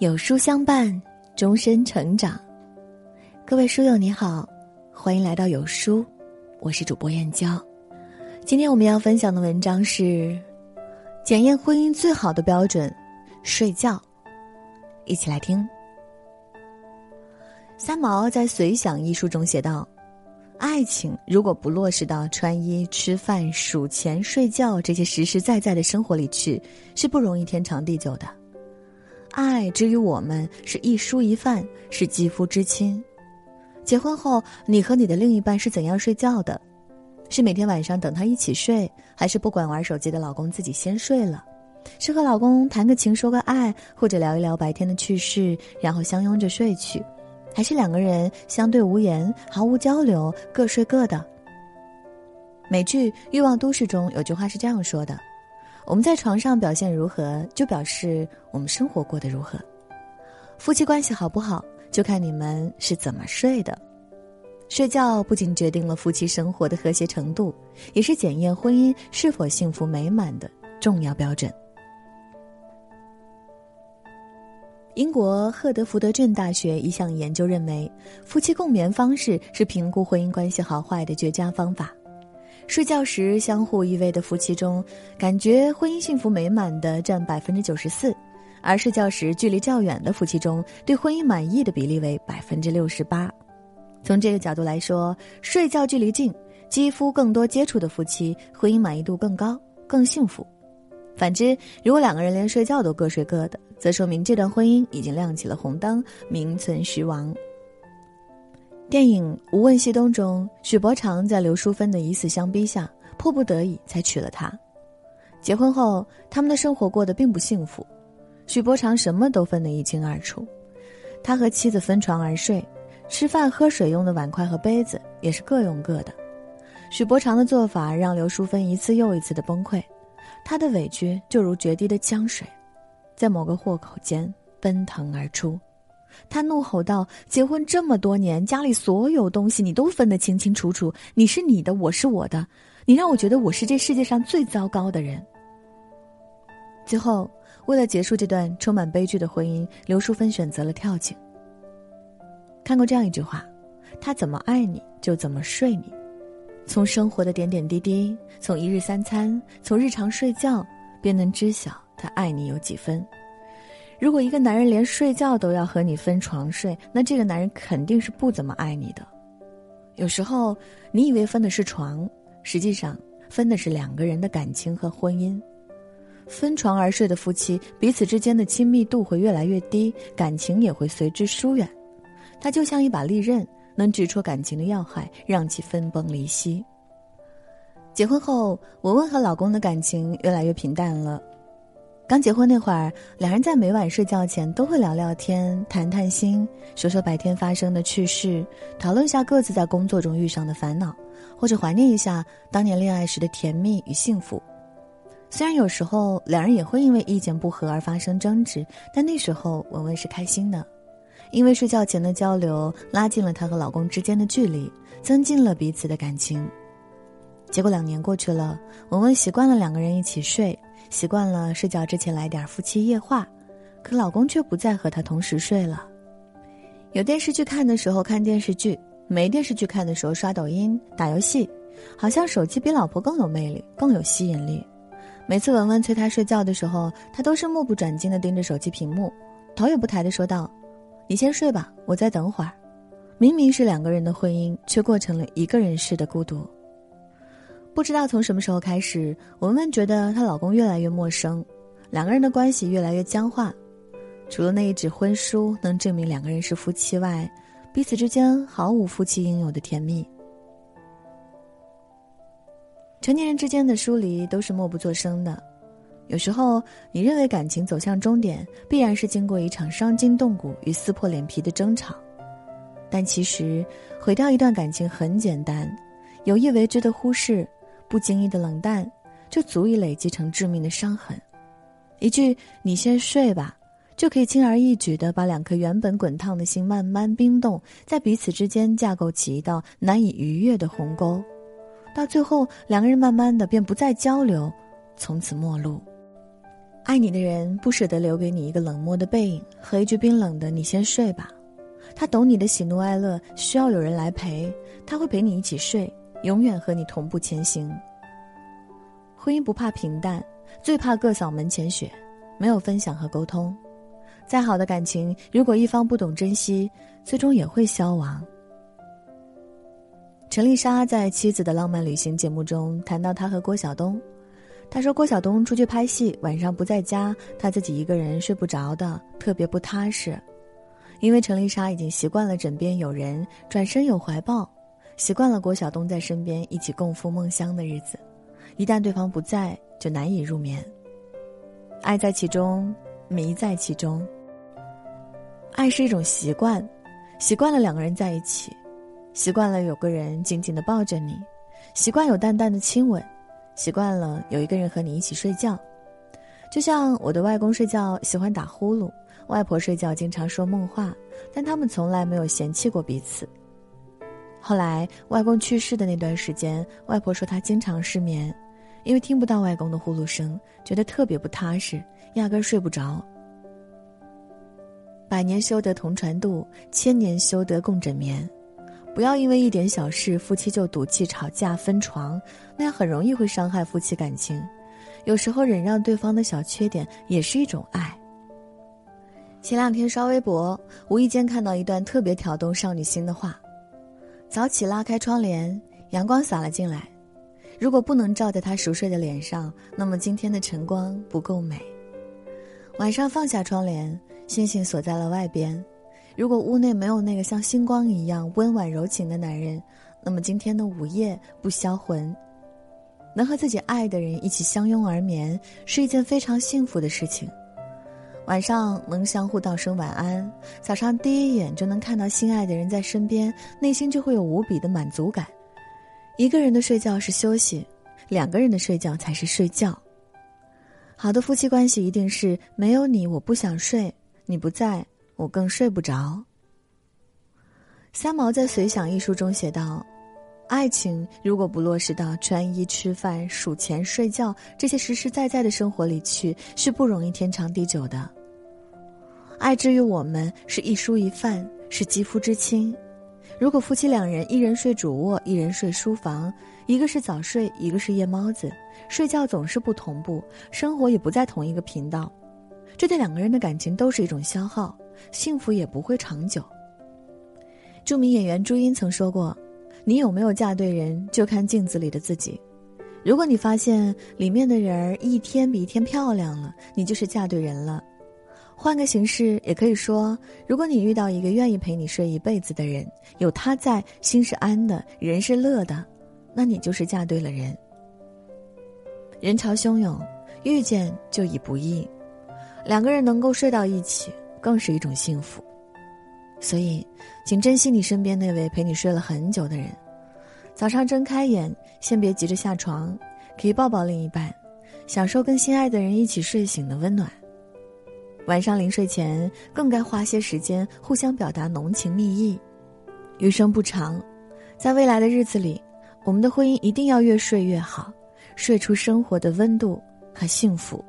有书相伴，终身成长。各位书友你好，欢迎来到有书，我是主播燕娇。今天我们要分享的文章是检验婚姻最好的标准——睡觉。一起来听。三毛在《随想》一书中写道：“爱情如果不落实到穿衣、吃饭、数钱、睡觉这些实实在在的生活里去，是不容易天长地久的。”爱之于我们是一蔬一饭，是肌肤之亲。结婚后，你和你的另一半是怎样睡觉的？是每天晚上等他一起睡，还是不管玩手机的老公自己先睡了？是和老公谈个情说个爱，或者聊一聊白天的趣事，然后相拥着睡去？还是两个人相对无言，毫无交流，各睡各的？美剧《欲望都市》中有句话是这样说的。我们在床上表现如何，就表示我们生活过得如何。夫妻关系好不好，就看你们是怎么睡的。睡觉不仅决定了夫妻生活的和谐程度，也是检验婚姻是否幸福美满的重要标准。英国赫德福德郡大学一项研究认为，夫妻共眠方式是评估婚姻关系好坏的绝佳方法。睡觉时相互依偎的夫妻中，感觉婚姻幸福美满的占百分之九十四，而睡觉时距离较远的夫妻中，对婚姻满意的比例为百分之六十八。从这个角度来说，睡觉距离近、肌肤更多接触的夫妻，婚姻满意度更高、更幸福。反之，如果两个人连睡觉都各睡各的，则说明这段婚姻已经亮起了红灯，名存实亡。电影《无问西东》中，许伯常在刘淑芬的以死相逼下，迫不得已才娶了她。结婚后，他们的生活过得并不幸福。许伯常什么都分得一清二楚，他和妻子分床而睡，吃饭喝水用的碗筷和杯子也是各用各的。许伯常的做法让刘淑芬一次又一次的崩溃，他的委屈就如决堤的江水，在某个豁口间奔腾而出。他怒吼道：“结婚这么多年，家里所有东西你都分得清清楚楚，你是你的，我是我的，你让我觉得我是这世界上最糟糕的人。”最后，为了结束这段充满悲剧的婚姻，刘淑芬选择了跳井。看过这样一句话：“他怎么爱你，就怎么睡你。”从生活的点点滴滴，从一日三餐，从日常睡觉，便能知晓他爱你有几分。如果一个男人连睡觉都要和你分床睡，那这个男人肯定是不怎么爱你的。有时候你以为分的是床，实际上分的是两个人的感情和婚姻。分床而睡的夫妻，彼此之间的亲密度会越来越低，感情也会随之疏远。它就像一把利刃，能直戳感情的要害，让其分崩离析。结婚后，文文和老公的感情越来越平淡了。刚结婚那会儿，两人在每晚睡觉前都会聊聊天、谈谈心，说说白天发生的趣事，讨论一下各自在工作中遇上的烦恼，或者怀念一下当年恋爱时的甜蜜与幸福。虽然有时候两人也会因为意见不合而发生争执，但那时候文文是开心的，因为睡觉前的交流拉近了她和老公之间的距离，增进了彼此的感情。结果两年过去了，文文习惯了两个人一起睡。习惯了睡觉之前来点夫妻夜话，可老公却不再和她同时睡了。有电视剧看的时候看电视剧，没电视剧看的时候刷抖音、打游戏，好像手机比老婆更有魅力、更有吸引力。每次文文催他睡觉的时候，他都是目不转睛的盯着手机屏幕，头也不抬的说道：“你先睡吧，我再等会儿。”明明是两个人的婚姻，却过成了一个人式的孤独。不知道从什么时候开始，文文觉得她老公越来越陌生，两个人的关系越来越僵化。除了那一纸婚书能证明两个人是夫妻外，彼此之间毫无夫妻应有的甜蜜。成年人之间的疏离都是默不作声的。有时候，你认为感情走向终点必然是经过一场伤筋动骨与撕破脸皮的争吵，但其实毁掉一段感情很简单，有意为之的忽视。不经意的冷淡，就足以累积成致命的伤痕。一句“你先睡吧”，就可以轻而易举的把两颗原本滚烫的心慢慢冰冻，在彼此之间架构起一道难以逾越的鸿沟。到最后，两个人慢慢的便不再交流，从此陌路。爱你的人不舍得留给你一个冷漠的背影和一句冰冷的“你先睡吧”，他懂你的喜怒哀乐，需要有人来陪，他会陪你一起睡，永远和你同步前行。婚姻不怕平淡，最怕各扫门前雪，没有分享和沟通。再好的感情，如果一方不懂珍惜，最终也会消亡。陈丽莎在《妻子的浪漫旅行》节目中谈到她和郭晓东，她说郭晓东出去拍戏，晚上不在家，她自己一个人睡不着的，特别不踏实。因为陈丽莎已经习惯了枕边有人，转身有怀抱，习惯了郭晓东在身边一起共赴梦乡的日子，一旦对方不在，就难以入眠。爱在其中，迷在其中。爱是一种习惯，习惯了两个人在一起。习惯了有个人紧紧的抱着你，习惯有淡淡的亲吻，习惯了有一个人和你一起睡觉。就像我的外公睡觉喜欢打呼噜，外婆睡觉经常说梦话，但他们从来没有嫌弃过彼此。后来外公去世的那段时间，外婆说她经常失眠，因为听不到外公的呼噜声，觉得特别不踏实，压根睡不着。百年修得同船渡，千年修得共枕眠。不要因为一点小事，夫妻就赌气吵架分床，那样很容易会伤害夫妻感情。有时候忍让对方的小缺点也是一种爱。前两天刷微博，无意间看到一段特别挑动少女心的话：早起拉开窗帘，阳光洒了进来。如果不能照在他熟睡的脸上，那么今天的晨光不够美。晚上放下窗帘，星星锁在了外边。如果屋内没有那个像星光一样温婉柔情的男人，那么今天的午夜不销魂。能和自己爱的人一起相拥而眠，是一件非常幸福的事情。晚上能相互道声晚安，早上第一眼就能看到心爱的人在身边，内心就会有无比的满足感。一个人的睡觉是休息，两个人的睡觉才是睡觉。好的夫妻关系一定是没有你我不想睡，你不在。我更睡不着。三毛在《随想》一书中写道：“爱情如果不落实到穿衣、吃饭、数钱、睡觉这些实实在在的生活里去，是不容易天长地久的。爱之于我们，是一蔬一饭，是肌肤之亲。如果夫妻两人一人睡主卧，一人睡书房，一个是早睡，一个是夜猫子，睡觉总是不同步，生活也不在同一个频道，这对两个人的感情都是一种消耗。”幸福也不会长久。著名演员朱茵曾说过：“你有没有嫁对人，就看镜子里的自己。如果你发现里面的人儿一天比一天漂亮了，你就是嫁对人了。换个形式，也可以说，如果你遇到一个愿意陪你睡一辈子的人，有他在，心是安的，人是乐的，那你就是嫁对了人。人潮汹涌，遇见就已不易，两个人能够睡到一起。”更是一种幸福，所以，请珍惜你身边那位陪你睡了很久的人。早上睁开眼，先别急着下床，可以抱抱另一半，享受跟心爱的人一起睡醒的温暖。晚上临睡前，更该花些时间互相表达浓情蜜意。余生不长，在未来的日子里，我们的婚姻一定要越睡越好，睡出生活的温度和幸福。